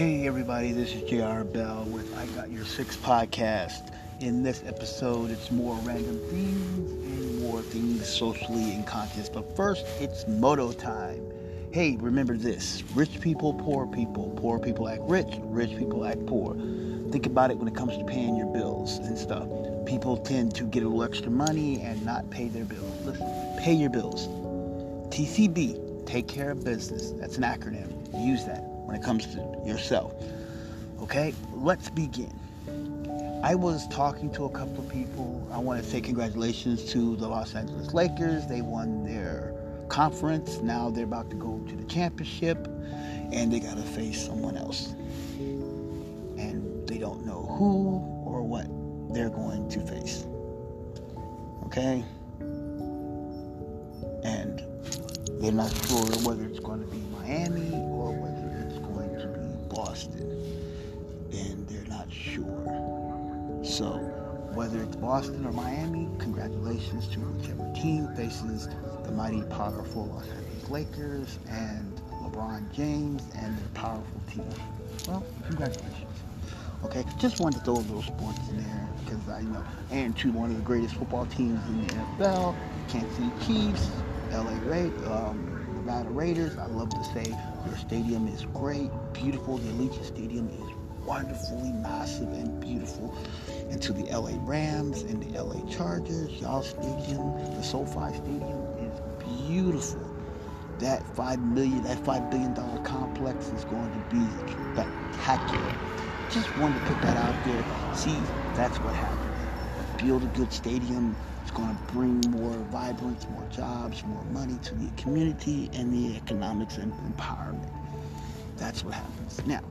Hey everybody, this is JR Bell with I Got Your Six podcast. In this episode, it's more random things and more things socially in conscious. But first, it's moto time. Hey, remember this rich people, poor people. Poor people act rich, rich people act poor. Think about it when it comes to paying your bills and stuff. People tend to get a little extra money and not pay their bills. Listen, pay your bills. TCB, take care of business. That's an acronym. Use that when it comes to yourself. Okay, let's begin. I was talking to a couple of people. I want to say congratulations to the Los Angeles Lakers. They won their conference. Now they're about to go to the championship and they got to face someone else. And they don't know who or what they're going to face. Okay? And they're not sure whether it's going to be Miami Boston, and they're not sure. So, whether it's Boston or Miami, congratulations to whichever team faces the mighty, powerful Los Angeles Lakers and LeBron James and their powerful team. Well, congratulations. Okay, just wanted to throw a little sports in there because I know, and to one of the greatest football teams in the NFL, Kansas City Chiefs, LA Raiders. Um, Nevada Raiders. I love to say your stadium is great, beautiful. The Allegiant Stadium is wonderfully massive and beautiful. And to the LA Rams and the LA Chargers, y'all stadium, the SoFi Stadium is beautiful. That five million, that five billion dollar complex is going to be spectacular. Just wanted to put that out there. See, that's what happens. Build a good stadium, it's going to bring more vibrance, more jobs, more money to the community and the economics and empowerment. That's what happens. Now,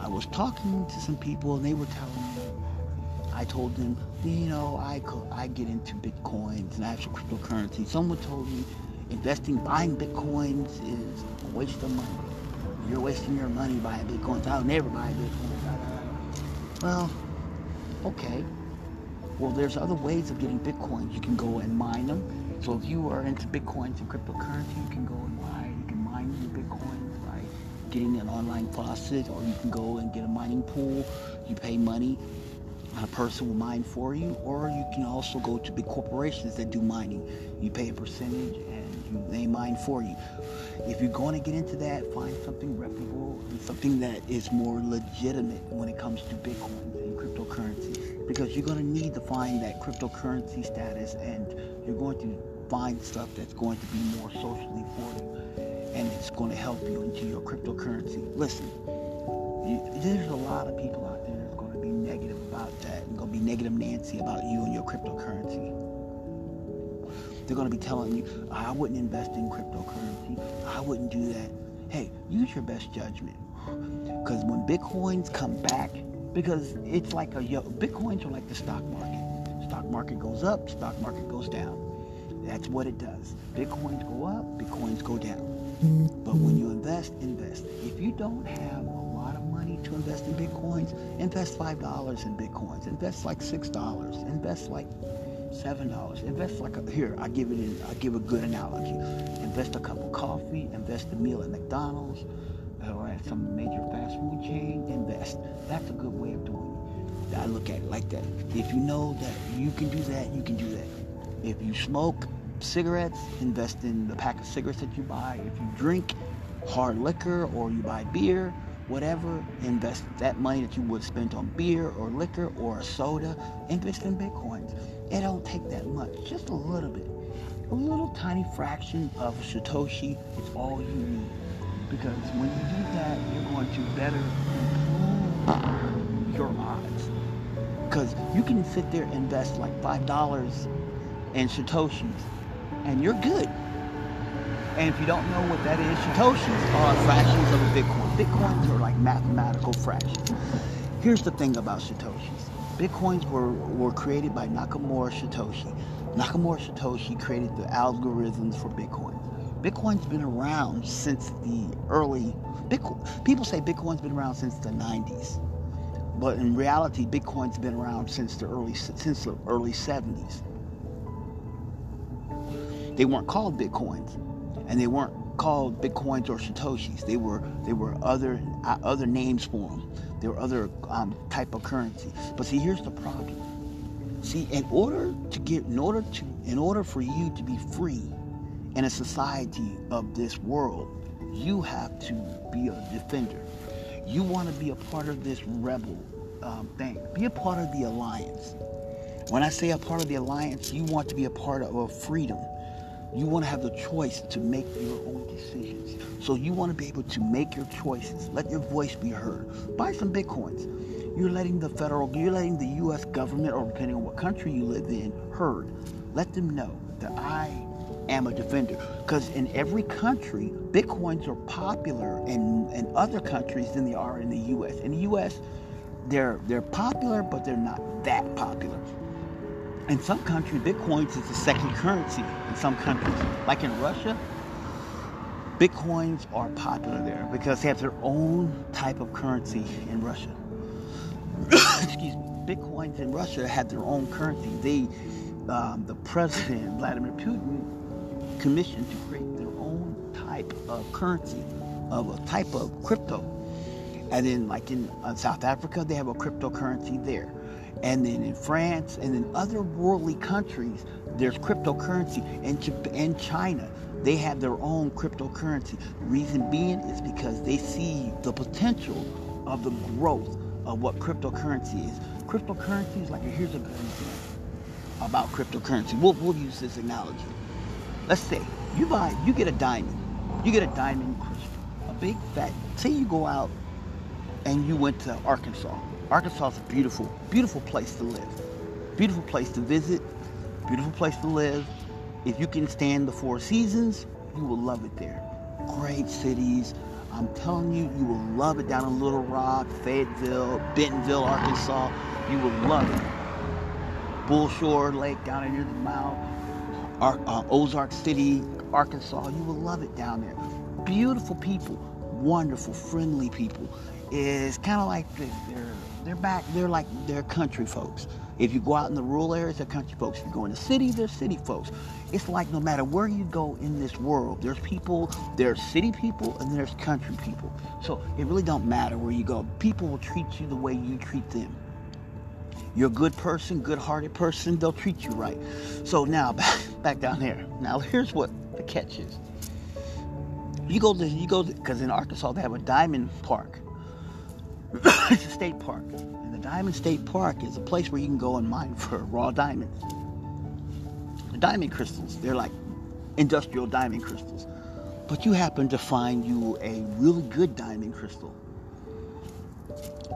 I was talking to some people and they were telling me, I told them, you know, I, I get into Bitcoins and actual cryptocurrency. Someone told me investing, buying Bitcoins is a waste of money. You're wasting your money buying Bitcoins. I'll never buy Bitcoins. Well, okay. Well, there's other ways of getting Bitcoins. You can go and mine them. So if you are into Bitcoins and cryptocurrency, you can go and mine. Getting an online faucet, or you can go and get a mining pool. You pay money. A person will mine for you, or you can also go to big corporations that do mining. You pay a percentage and you, they mine for you. If you're going to get into that, find something reputable and something that is more legitimate when it comes to Bitcoins and cryptocurrency because you're going to need to find that cryptocurrency status and you're going to find stuff that's going to be more socially for you and it's going to help you into your cryptocurrency. Listen, you, there's a lot of people out there that's going to be negative about that and going to be negative Nancy about you and your cryptocurrency. They're going to be telling you, I wouldn't invest in cryptocurrency. I wouldn't do that. Hey, use your best judgment. Because when Bitcoins come back, because it's like a bitcoins are like the stock market stock market goes up stock market goes down that's what it does bitcoins go up bitcoins go down but when you invest invest if you don't have a lot of money to invest in bitcoins invest five dollars in bitcoins invest like six dollars invest like seven dollars invest like a, here i give it in i give a good analogy invest a cup of coffee invest a meal at mcdonald's or at some major fast food chain, invest. That's a good way of doing it. I look at it like that. If you know that you can do that, you can do that. If you smoke cigarettes, invest in the pack of cigarettes that you buy. If you drink hard liquor or you buy beer, whatever, invest that money that you would spend on beer or liquor or a soda, invest in bitcoins. It don't take that much, just a little bit. A little tiny fraction of Satoshi is all you need. Because when you do that, you're going to better improve your odds. Because you can sit there and invest like $5 in Satoshis, and you're good. And if you don't know what that is, Satoshis are fractions of a Bitcoin. Bitcoins are like mathematical fractions. Here's the thing about Satoshis. Bitcoins were, were created by Nakamura Satoshi. Nakamura Satoshi created the algorithms for Bitcoin. Bitcoin's been around since the early Bitcoin. People say Bitcoin's been around since the 90s, but in reality, Bitcoin's been around since the early since the early 70s. They weren't called Bitcoins, and they weren't called bitcoins or satoshis. They were they were other uh, other names for them. There were other um, type of currency. But see, here's the problem. See, in order to get, in order to, in order for you to be free in a society of this world, you have to be a defender. You want to be a part of this rebel um, thing. Be a part of the alliance. When I say a part of the alliance, you want to be a part of a freedom. You want to have the choice to make your own decisions. So you want to be able to make your choices. Let your voice be heard. Buy some bitcoins. You're letting the federal, you're letting the U.S. government, or depending on what country you live in, heard. Let them know that I am a defender. Because in every country, bitcoins are popular in, in other countries than they are in the U.S. In the U.S., they're they're popular, but they're not that popular. In some countries, bitcoins is the second currency. In some countries, like in Russia, bitcoins are popular there because they have their own type of currency in Russia. Excuse me. Bitcoins in Russia have their own currency. They, um, the president Vladimir Putin, commissioned to create their own type of currency, of a type of crypto. And then, like in uh, South Africa, they have a cryptocurrency there. And then in France and in other worldly countries, there's cryptocurrency. And in China, they have their own cryptocurrency. Reason being is because they see the potential of the growth of what cryptocurrency is. Cryptocurrency is like, here's a good example about cryptocurrency. We'll, we'll use this analogy. Let's say you buy, you get a diamond. You get a diamond crystal, a big fat. Say you go out and you went to Arkansas. Arkansas is a beautiful, beautiful place to live. Beautiful place to visit. Beautiful place to live. If you can stand the four seasons, you will love it there. Great cities. I'm telling you, you will love it down in Little Rock, Fayetteville, Bentonville, Arkansas. You will love it. Bull Bullshore Lake down in near the mouth, uh, Ozark City, Arkansas. You will love it down there. Beautiful people, wonderful, friendly people It's kind of like they're they're back. They're like they're country folks. If you go out in the rural areas, they're country folks. If you go in the city, they're city folks. It's like no matter where you go in this world, there's people, there's city people, and there's country people. So it really don't matter where you go. People will treat you the way you treat them. You're a good person, good-hearted person, they'll treat you right. So now back, back down here. Now here's what the catch is. You go to you go because in Arkansas they have a diamond park it's a state park. And the Diamond State Park is a place where you can go and mine for raw diamonds. The diamond crystals, they're like industrial diamond crystals. But you happen to find you a really good diamond crystal.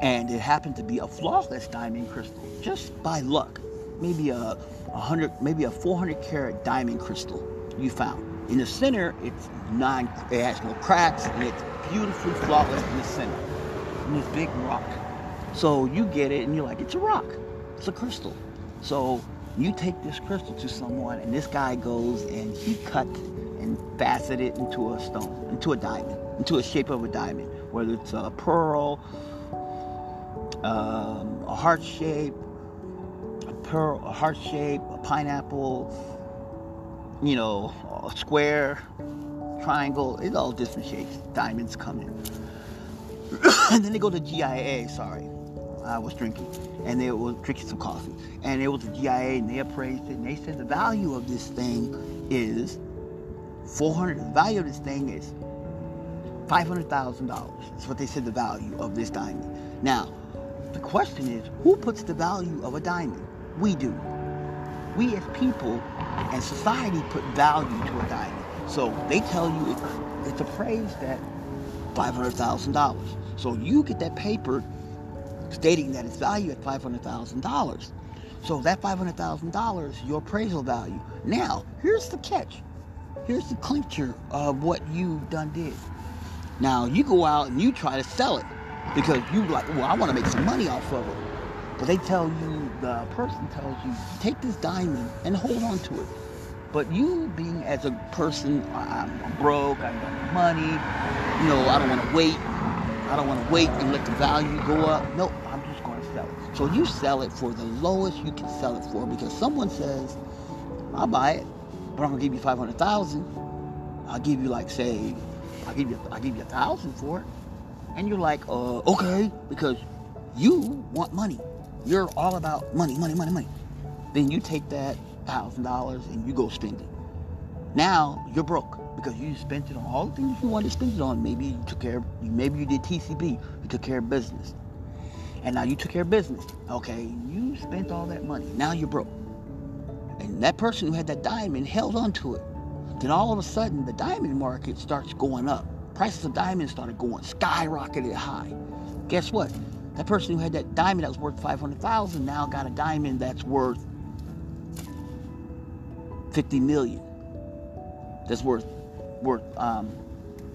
And it happened to be a flawless diamond crystal, just by luck. Maybe a, a hundred, maybe a 400 carat diamond crystal you found. In the center, it's non, it has no cracks, and it's beautifully flawless in the center this big rock. So you get it and you're like, it's a rock. It's a crystal. So you take this crystal to someone and this guy goes and he cut and faceted it into a stone, into a diamond, into a shape of a diamond, whether it's a pearl, um, a heart shape, a pearl, a heart shape, a pineapple, you know, a square, triangle, it's all different shapes. Diamonds come in. and then they go to GIA, sorry. I was drinking. And they were drinking some coffee. And it was a GIA and they appraised it and they said the value of this thing is 400 the value of this thing is $500,000. That's what they said the value of this diamond. Now, the question is, who puts the value of a diamond? We do. We as people and society put value to a diamond. So they tell you it's appraised at $500,000. So you get that paper stating that it's valued at $500,000. So that $500,000, your appraisal value. Now, here's the catch. Here's the clincher of what you done did. Now, you go out and you try to sell it because you like, well, I want to make some money off of it. But they tell you, the person tells you, take this diamond and hold on to it. But you being as a person, I'm broke, I got money, you know, I don't want to wait. I don't want to wait and let the value go up. Nope, I'm just going to sell it. So you sell it for the lowest you can sell it for because someone says, I'll buy it, but I'm going to give you 500000 I'll give you like say, I'll give you, I'll give you a thousand for it. And you're like, uh, okay, because you want money. You're all about money, money, money, money. Then you take that thousand dollars and you go spend it. Now you're broke because you spent it on all the things you wanted to spend it on. Maybe you took care of, maybe you did TCB, you took care of business. And now you took care of business. Okay, you spent all that money. Now you're broke. And that person who had that diamond held on to it. Then all of a sudden, the diamond market starts going up. Prices of diamonds started going skyrocketed high. Guess what? That person who had that diamond that was worth 500,000 now got a diamond that's worth 50 million. That's worth worth um,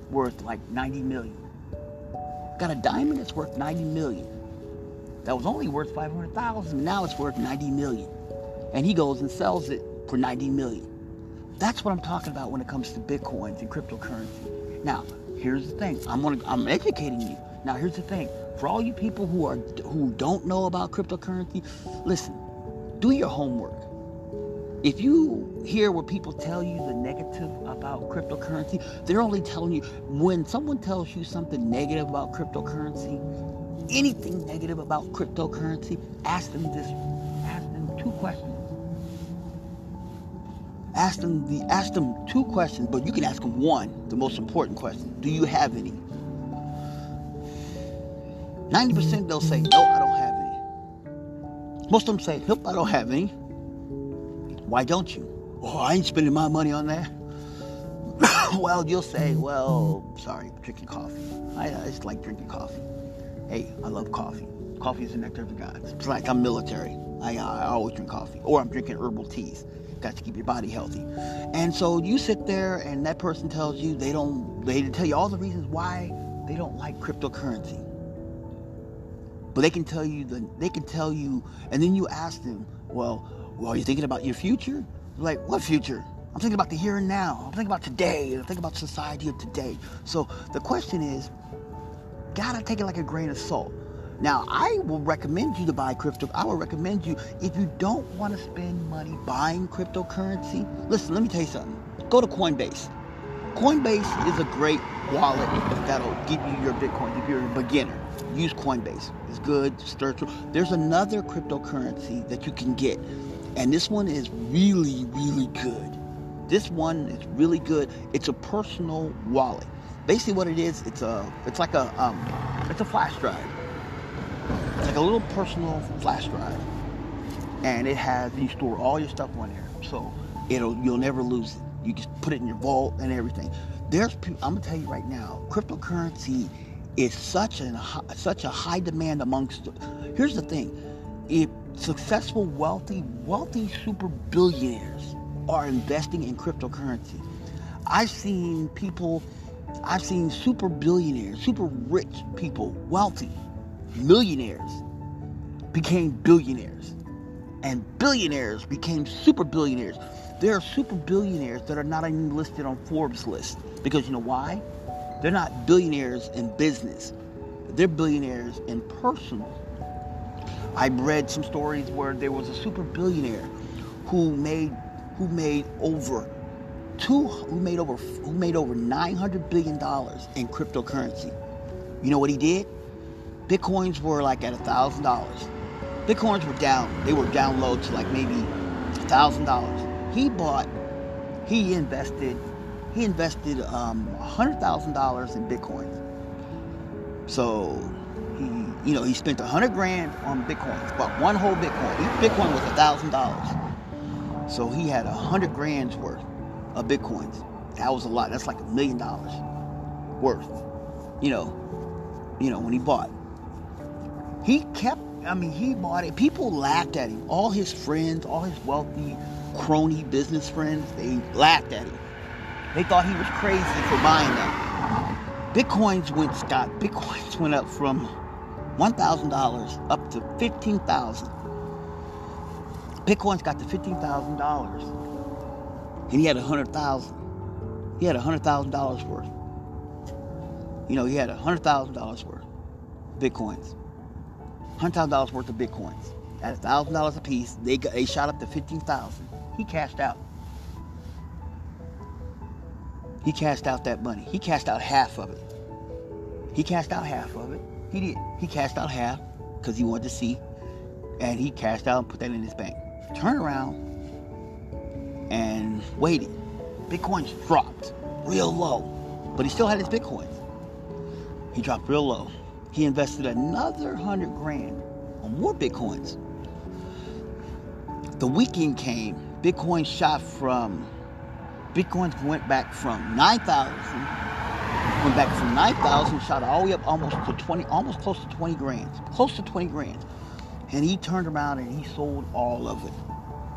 worth like 90 million. Got a diamond that's worth 90 million. That was only worth 500,000. Now it's worth 90 million. And he goes and sells it for 90 million. That's what I'm talking about when it comes to bitcoins and cryptocurrency. Now, here's the thing. I'm gonna I'm educating you. Now, here's the thing. For all you people who are who don't know about cryptocurrency, listen. Do your homework. If you hear what people tell you the negative about cryptocurrency, they're only telling you when someone tells you something negative about cryptocurrency, anything negative about cryptocurrency, ask them this, ask them two questions. Ask them the ask them two questions, but you can ask them one, the most important question. Do you have any? 90% they'll say, no, I don't have any. Most of them say, nope, I don't have any. Why don't you? Oh, I ain't spending my money on that. well, you'll say, well, sorry, drinking coffee. I, I just like drinking coffee. Hey, I love coffee. Coffee is the nectar of the gods. It's like I'm military. I, I always drink coffee. Or I'm drinking herbal teas. Got to keep your body healthy. And so you sit there and that person tells you they don't, they tell you all the reasons why they don't like cryptocurrency. But they can tell you the, they can tell you, and then you ask them, well, well, are you thinking about your future? Like, what future? I'm thinking about the here and now. I'm thinking about today. I'm thinking about society of today. So the question is, gotta take it like a grain of salt. Now, I will recommend you to buy crypto. I will recommend you if you don't want to spend money buying cryptocurrency. Listen, let me tell you something. Go to Coinbase. Coinbase is a great wallet that'll give you your Bitcoin if you're a beginner. Use Coinbase. It's good, spiritual. There's another cryptocurrency that you can get, and this one is really, really good. This one is really good. It's a personal wallet. Basically, what it is, it's a, it's like a, um, it's a flash drive. It's like a little personal flash drive, and it has you store all your stuff on there, so it'll you'll never lose it. You just put it in your vault and everything. There's, I'm gonna tell you right now, cryptocurrency is such an such a high demand amongst. Here's the thing: if successful, wealthy, wealthy super billionaires are investing in cryptocurrency, I've seen people, I've seen super billionaires, super rich people, wealthy, millionaires became billionaires, and billionaires became super billionaires. There are super billionaires that are not even listed on Forbes list because you know why? They're not billionaires in business. They're billionaires in personal. I've read some stories where there was a super billionaire who made who made over two who made over who made over 900 billion dollars in cryptocurrency. You know what he did? Bitcoins were like at thousand dollars. Bitcoins were down. They were down low to like maybe thousand dollars. He bought. He invested he invested um, $100,000 in bitcoins. So he, you know, he spent a 100 grand on Bitcoins, bought one whole Bitcoin. Bitcoin was a $1,000. So he had a 100 grand's worth of Bitcoins. That was a lot. That's like a million dollars worth. You know, you know, when he bought. He kept, I mean, he bought it. People laughed at him. All his friends, all his wealthy crony business friends, they laughed at him they thought he was crazy for buying them. Bitcoins went, Scott, Bitcoins went up from $1,000 up to 15000 Bitcoins got to $15,000. And he had 100000 He had $100,000 worth. You know, he had $100,000 worth Bitcoins. $100,000 worth of Bitcoins. At $1,000 a piece, they, got, they shot up to 15000 He cashed out. he cashed out that money. He cashed out half of it. He cashed out half of it. He did. He cashed out half because he wanted to see, and he cashed out and put that in his bank. Turn around and waited. Bitcoin dropped real low, but he still had his bitcoins. He dropped real low. He invested another hundred grand on more bitcoins. The weekend came. Bitcoin shot from Bitcoins went back from 9,000, went back from 9,000, shot all the way up almost to 20, almost close to 20 grand, close to 20 grand. And he turned around and he sold all of it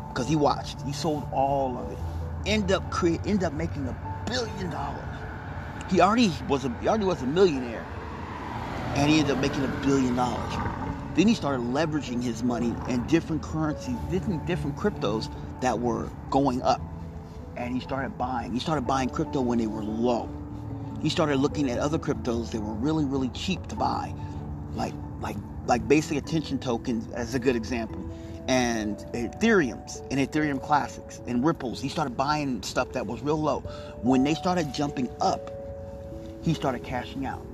because he watched. He sold all of it. End up create, end up making a billion dollars. He already was a, he already was a millionaire, and he ended up making a billion dollars. Then he started leveraging his money in different currencies, different different cryptos that were going up and he started buying. He started buying crypto when they were low. He started looking at other cryptos that were really, really cheap to buy, like like like basic attention tokens as a good example, and Ethereum's and Ethereum classics and Ripples. He started buying stuff that was real low. When they started jumping up, he started cashing out,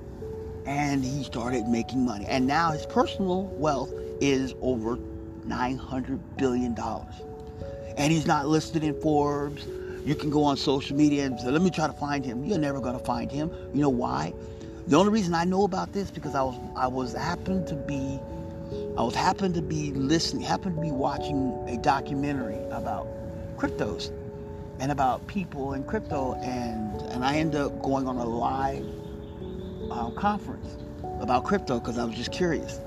and he started making money. And now his personal wealth is over nine hundred billion dollars, and he's not listed in Forbes you can go on social media and say, let me try to find him. You're never going to find him. You know why? The only reason I know about this because I was I was happened to be I was happened to be listening, happened to be watching a documentary about cryptos and about people in crypto, and and I ended up going on a live uh, conference about crypto because I was just curious.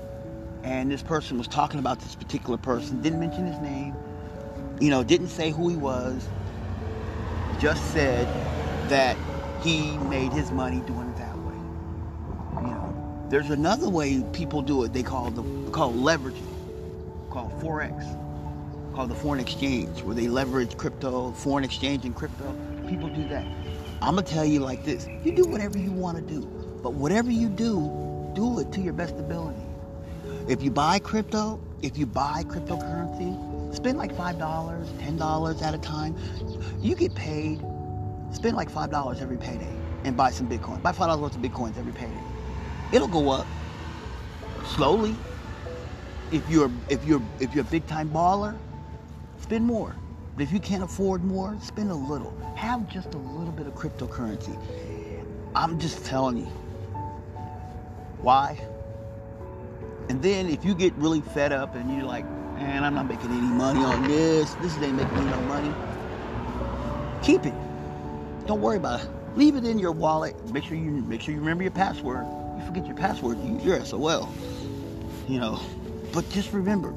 And this person was talking about this particular person, didn't mention his name, you know, didn't say who he was, just said that he made his money doing it that way. You know, there's another way people do it. They call the call leveraging, called forex, called the foreign exchange, where they leverage crypto, foreign exchange, and crypto. People do that. I'm gonna tell you like this: you do whatever you want to do, but whatever you do, do it to your best ability. If you buy crypto, if you buy cryptocurrency, spend like five dollars, ten dollars at a time you get paid, spend like $5 every payday and buy some Bitcoin. Buy $5 worth of Bitcoins every payday. It'll go up slowly. If you're if you're if you're a big time baller, spend more. But if you can't afford more, spend a little. Have just a little bit of cryptocurrency. I'm just telling you. Why? And then if you get really fed up and you're like, man, I'm not making any money on this, this ain't making me no money Keep it. Don't worry about it. Leave it in your wallet. Make sure you make sure you remember your password. You forget your password, you use your SOL. You know. But just remember,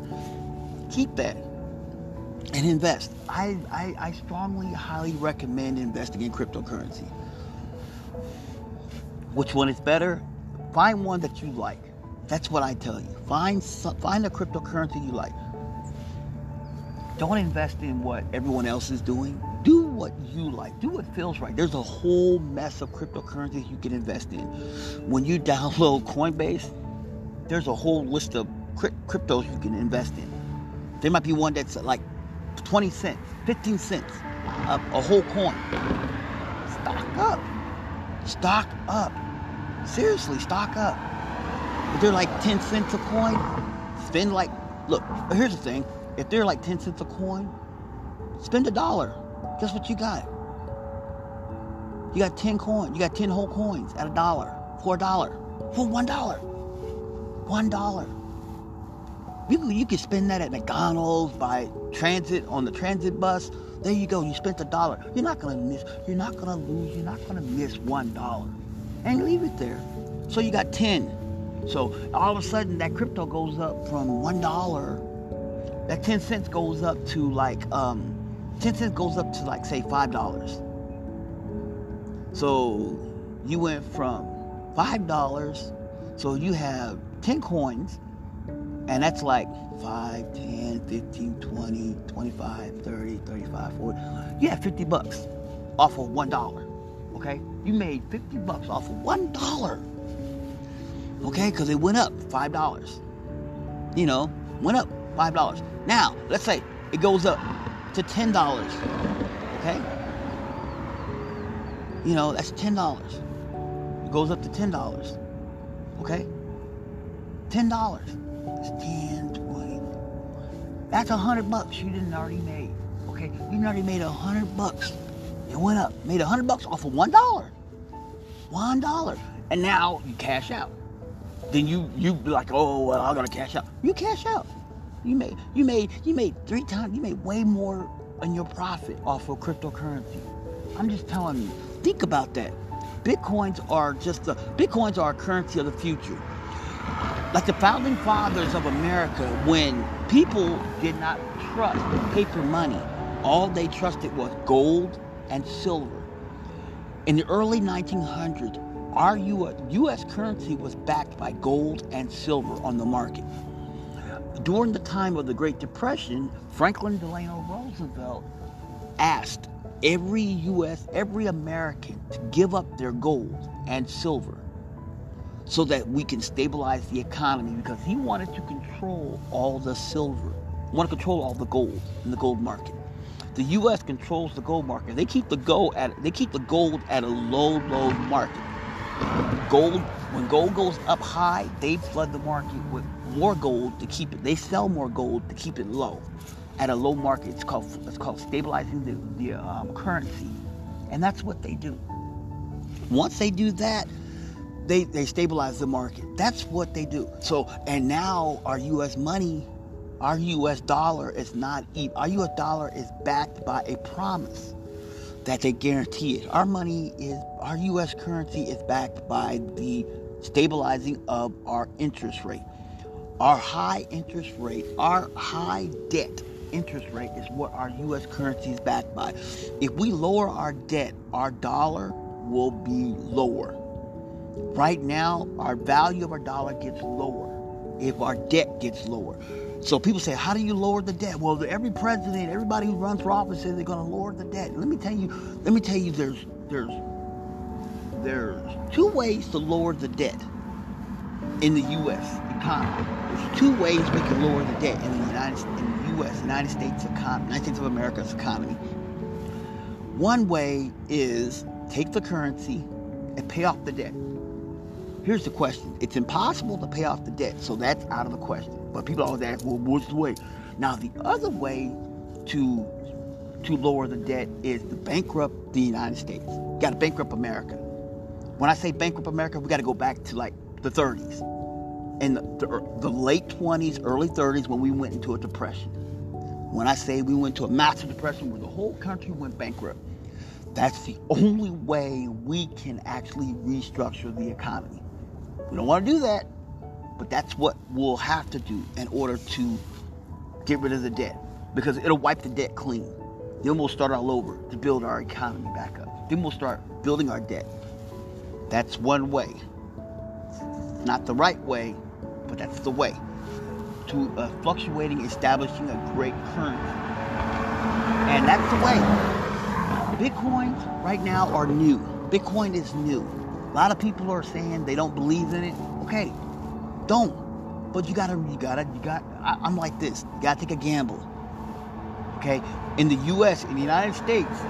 keep that and invest. I, I, I strongly, highly recommend investing in cryptocurrency. Which one is better? Find one that you like. That's what I tell you. Find some, find a cryptocurrency you like. Don't invest in what everyone else is doing do what you like. Do what feels right. There's a whole mess of cryptocurrencies you can invest in. When you download Coinbase, there's a whole list of cryptos you can invest in. There might be one that's like 20 cents, 15 cents, a, a whole coin. Stock up. Stock up. Seriously, stock up. If they're like 10 cents a coin, spend like, look, here's the thing. If they're like 10 cents a coin, spend a dollar Guess what you got? You got 10 coins. You got 10 whole coins at a dollar. For a dollar. For one dollar. One dollar. You, you can spend that at McDonald's, by transit, on the transit bus. There you go. You spent a dollar. You're not gonna miss. You're not gonna lose. You're not gonna miss one dollar. And leave it there. So you got 10. So all of a sudden that crypto goes up from one dollar. That 10 cents goes up to like um 10 cents goes up to like say $5. So you went from $5, so you have 10 coins, and that's like 5, 10, 15, 20, 25, 30, 35, 40. You have 50 bucks off of $1. Okay? You made 50 bucks off of $1. Okay? Because it went up $5. You know, went up $5. Now, let's say it goes up to $10. Okay? You know, that's ten dollars. It goes up to ten dollars. Okay? Ten dollars. It's 10, 20. That's a hundred bucks you didn't already made. Okay? You already made a hundred bucks. It went up. Made a hundred bucks off of one dollar. One dollar. And now you cash out. Then you you be like, oh well, I gotta cash out. You cash out. You made you made you made three times. You made way more on your profit off of cryptocurrency. I'm just telling you. Think about that. Bitcoins are just the Bitcoins are a currency of the future. Like the founding fathers of America, when people did not trust paper money, all they trusted was gold and silver. In the early 1900s, our US currency was backed by gold and silver on the market. During the time of the Great Depression, Franklin Delano Roosevelt asked every US, every American to give up their gold and silver so that we can stabilize the economy because he wanted to control all the silver, want to control all the gold in the gold market. The U.S. controls the gold market. They keep the gold at they keep the gold at a low, low market. Gold, when gold goes up high, they flood the market with more gold to keep it. They sell more gold to keep it low, at a low market. It's called it's called stabilizing the the um, currency, and that's what they do. Once they do that, they they stabilize the market. That's what they do. So and now our U.S. money, our U.S. dollar is not even. Our U.S. dollar is backed by a promise that they guarantee it. Our money is our U.S. currency is backed by the stabilizing of our interest rate. Our high interest rate, our high debt interest rate is what our U.S. currency is backed by. If we lower our debt, our dollar will be lower. Right now, our value of our dollar gets lower if our debt gets lower. So people say, how do you lower the debt? Well, every president, everybody who runs for office says they're going to lower the debt. Let me tell you, let me tell you, there's there's there's two ways to lower the debt in the U.S. economy. There's two ways we can lower the debt in the United in the U.S. United States economy, United States of America's economy. One way is take the currency and pay off the debt. Here's the question. It's impossible to pay off the debt, so that's out of the question. But people always ask, well, what's the way? Now, the other way to to lower the debt is to bankrupt the United States. Got to bankrupt America. When I say bankrupt America, we got to go back to like the 30s. In the, the, late 20s, early 30s, when we went into a depression. When I say we went to a massive depression where the whole country went bankrupt, that's the only way we can actually restructure the economy. We don't want to do that, but that's what we'll have to do in order to get rid of the debt because it'll wipe the debt clean. Then we'll start all over to build our economy back up. Then we'll start building our debt. That's one way. Not the right way, but that's the way to uh, fluctuating, establishing a great currency. And that's the way. Bitcoins right now are new. Bitcoin is new. A lot of people are saying they don't believe in it. Okay, don't. But you gotta, you gotta, you got. I, I'm like this. You gotta take a gamble. Okay, in the U.S., in the United States,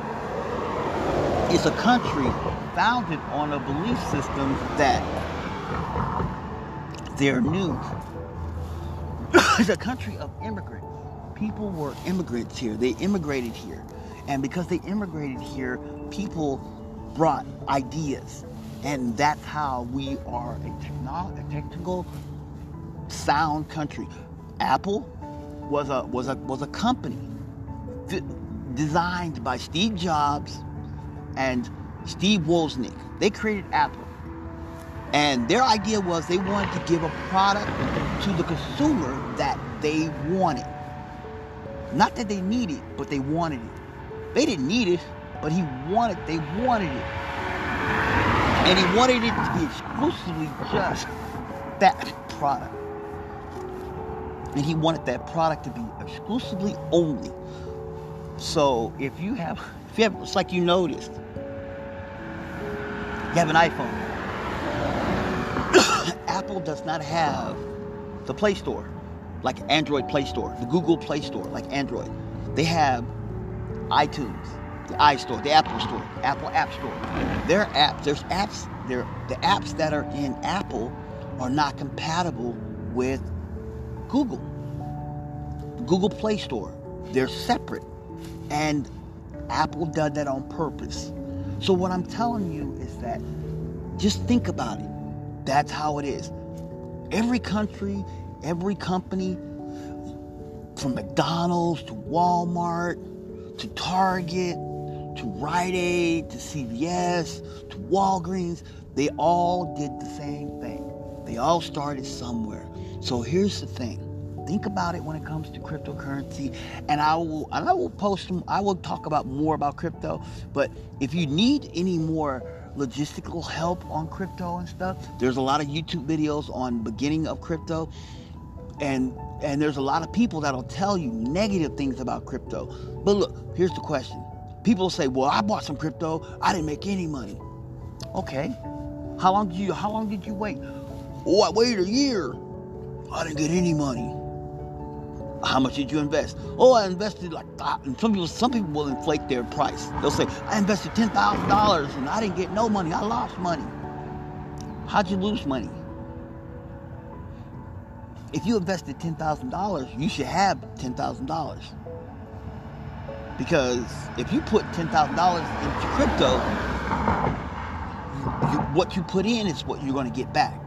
it's a country founded on a belief system that they're new. it's a country of immigrants. People were immigrants here. They immigrated here, and because they immigrated here, people brought ideas and that's how we are a, a technical sound country. Apple was a was a was a company designed by Steve Jobs and Steve Wozniak. They created Apple. And their idea was they wanted to give a product to the consumer that they wanted. Not that they needed, but they wanted it. They didn't need it, but he wanted they wanted it. And he wanted it to be exclusively just that product. And he wanted that product to be exclusively only. So if you have, if you have, it's like you noticed, you have an iPhone. Apple does not have the Play Store, like Android Play Store, the Google Play Store, like Android. They have iTunes. the iStore, the Apple Store, Apple App Store. Their apps, there's apps, there the apps that are in Apple are not compatible with Google. Google Play Store. They're separate. And Apple did that on purpose. So what I'm telling you is that just think about it. That's how it is. Every country, every company, from McDonald's to Walmart to Target to Rite Aid to CVS to Walgreens, they all did the same thing. They all started somewhere. So here's the thing. Think about it when it comes to cryptocurrency, and I will and I will post I will talk about more about crypto. But if you need any more logistical help on crypto and stuff, there's a lot of YouTube videos on beginning of crypto, and and there's a lot of people that'll tell you negative things about crypto. But look, here's the question: People say, "Well, I bought some crypto. I didn't make any money." Okay, how long did you How long did you wait? Oh, I waited a year. I didn't get any money. How much did you invest? Oh, I invested like uh, and some people some people will inflate their price. They'll say, I invested ten thousand dollars and I didn't get no money. I lost money. How'd you lose money? If you invested ten thousand dollars, you should have ten thousand dollars. Because if you put ten thousand dollars into crypto, you, what you put in is what you're going to get back.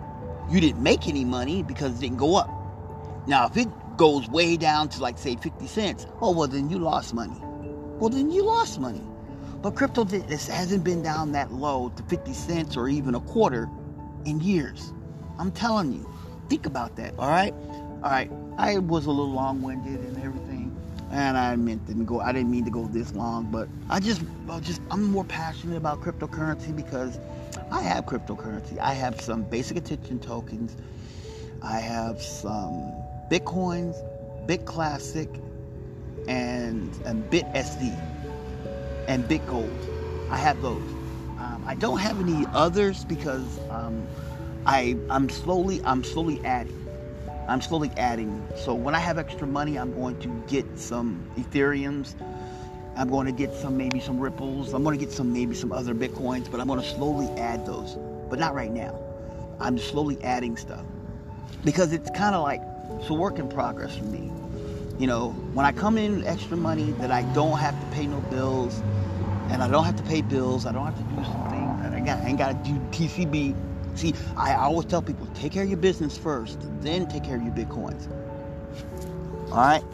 You didn't make any money because it didn't go up. Now, if it goes way down to like say 50 cents, oh well then you lost money. Well then you lost money. But crypto this hasn't been down that low to 50 cents or even a quarter in years. I'm telling you. Think about that, all right? All right. I was a little long-winded and everything, and I meant to go. I didn't mean to go this long, but I just, I just, I'm more passionate about cryptocurrency because I have cryptocurrency. I have some basic attention tokens. I have some Bitcoins, Bitclassic, and, and BitSD, and BitGold. I have those. Um, I don't have any others because um, I I'm slowly I'm slowly adding. I'm slowly adding. So when I have extra money, I'm going to get some Ethereums. I'm going to get some maybe some Ripples. I'm going to get some maybe some other Bitcoins, but I'm going to slowly add those. But not right now. I'm slowly adding stuff because it's kind of like it's a work in progress for me. You know, when I come in extra money that I don't have to pay no bills, and I don't have to pay bills, I don't have to do something, I, got, I ain't got to do TCB. See, I always tell people, take care of your business first, then take care of your bitcoins. All right?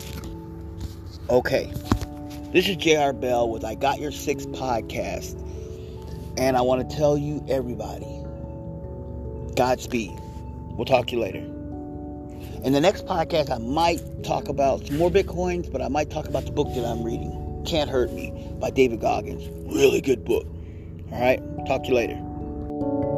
Okay. This is JR Bell with I Got Your Six podcast. And I want to tell you, everybody, Godspeed. We'll talk to you later. In the next podcast, I might talk about some more Bitcoins, but I might talk about the book that I'm reading, Can't Hurt Me by David Goggins. Really good book. All right, talk to you later.